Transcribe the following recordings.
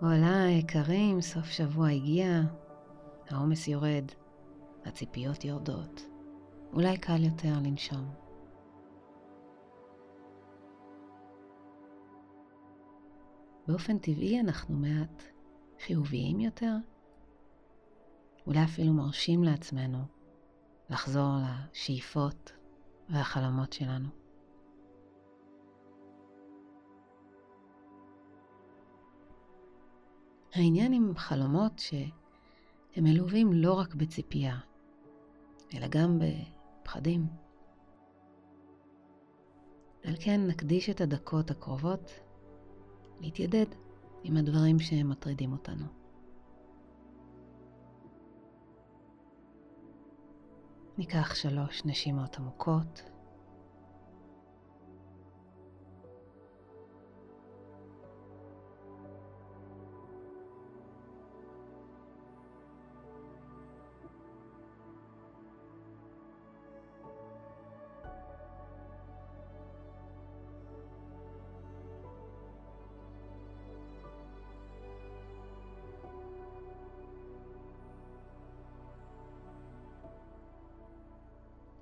הולה היקרים, סוף שבוע הגיע, העומס יורד, הציפיות יורדות, אולי קל יותר לנשום. באופן טבעי אנחנו מעט חיוביים יותר, אולי אפילו מרשים לעצמנו לחזור לשאיפות והחלומות שלנו. העניין עם חלומות שהם מלווים לא רק בציפייה, אלא גם בפחדים. על כן נקדיש את הדקות הקרובות להתיידד עם הדברים שמטרידים אותנו. ניקח שלוש נשימות עמוקות.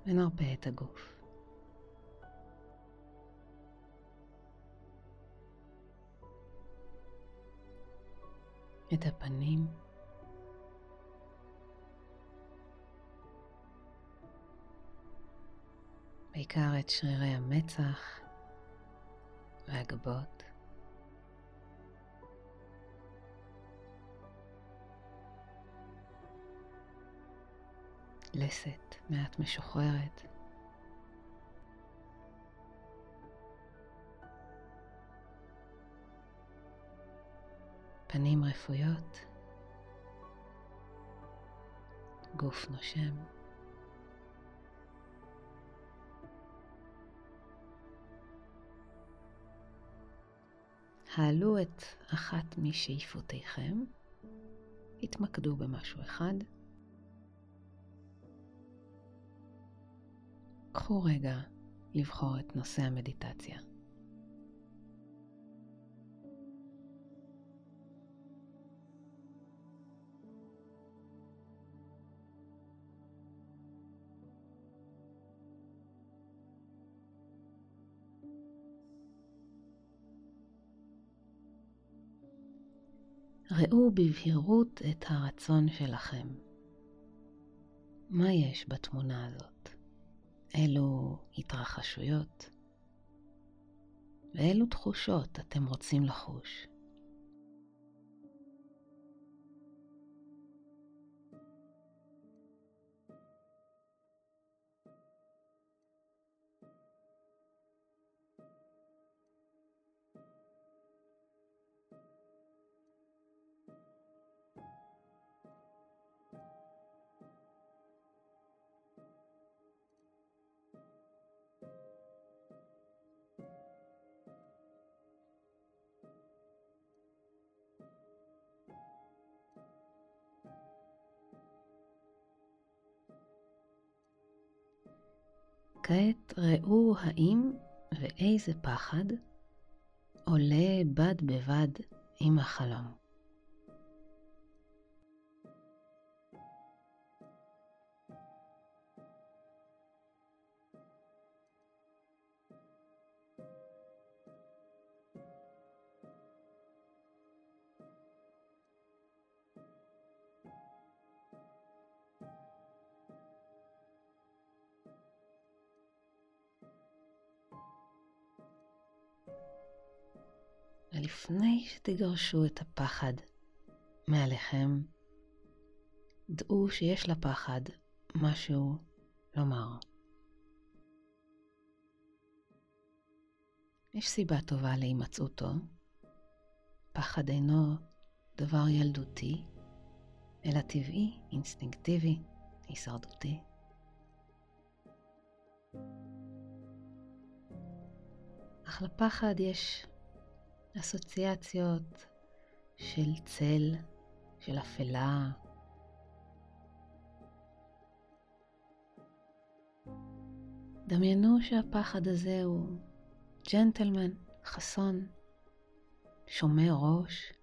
ונרפה את הגוף. את הפנים. בעיקר את שרירי המצח והגבות. לסת מעט משוחררת. פנים רפויות, גוף נושם. העלו את אחת משאיפותיכם, התמקדו במשהו אחד. קחו רגע לבחור את נושא המדיטציה. ראו בבהירות את הרצון שלכם. מה יש בתמונה הזאת? אילו התרחשויות ואילו תחושות אתם רוצים לחוש. כעת ראו האם ואיזה פחד עולה בד בבד עם החלום. ולפני שתגרשו את הפחד מעליכם, דעו שיש לפחד משהו לומר. יש סיבה טובה להימצאותו. פחד אינו דבר ילדותי, אלא טבעי, אינסטינקטיבי, הישרדותי. אך לפחד יש אסוציאציות של צל, של אפלה. דמיינו שהפחד הזה הוא ג'נטלמן, חסון, שומר ראש,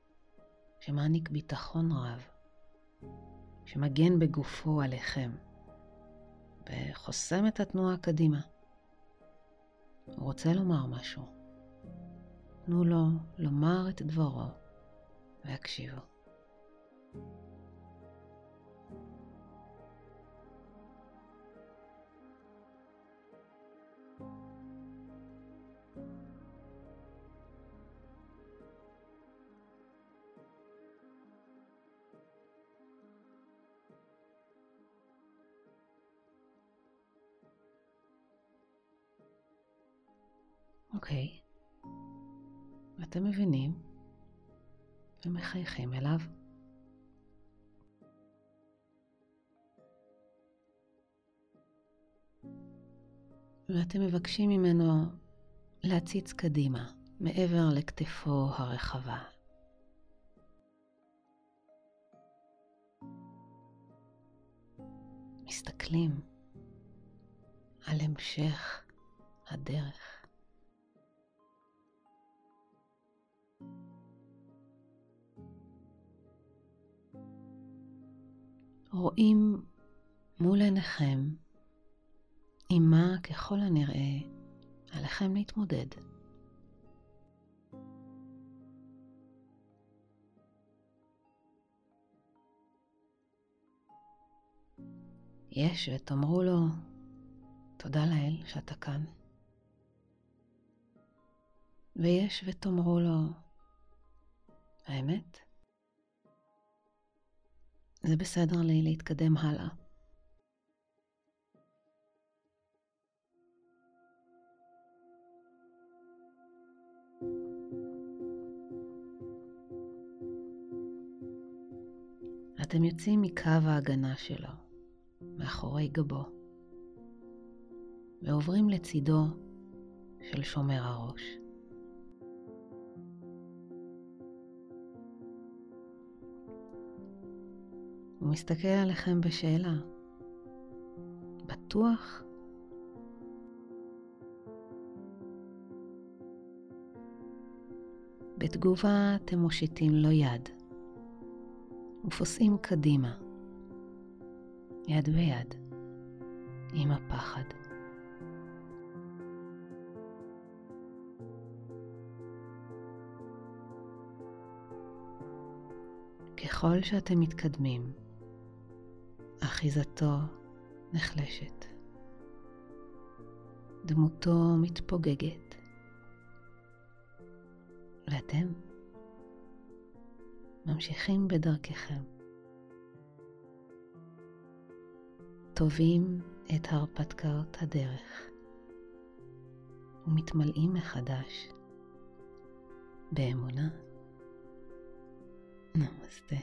שמעניק ביטחון רב, שמגן בגופו עליכם וחוסם את התנועה קדימה. הוא רוצה לומר משהו. תנו לו לומר את דברו והקשיבו. אוקיי, ואתם מבינים ומחייכים אליו. ואתם מבקשים ממנו להציץ קדימה, מעבר לכתפו הרחבה. מסתכלים על המשך הדרך. רואים מול עיניכם עם מה ככל הנראה עליכם להתמודד. יש ותאמרו לו, תודה לאל שאתה כאן. ויש ותאמרו לו, האמת? זה בסדר לי להתקדם הלאה. אתם יוצאים מקו ההגנה שלו, מאחורי גבו, ועוברים לצידו של שומר הראש. הוא מסתכל עליכם בשאלה. בטוח? בתגובה אתם מושיטים לו יד ופוסעים קדימה, יד ביד, עם הפחד. ככל שאתם מתקדמים, אחיזתו נחלשת. דמותו מתפוגגת. ואתם ממשיכים בדרככם. טובים את הרפתקאות הדרך ומתמלאים מחדש באמונה. נמסטה.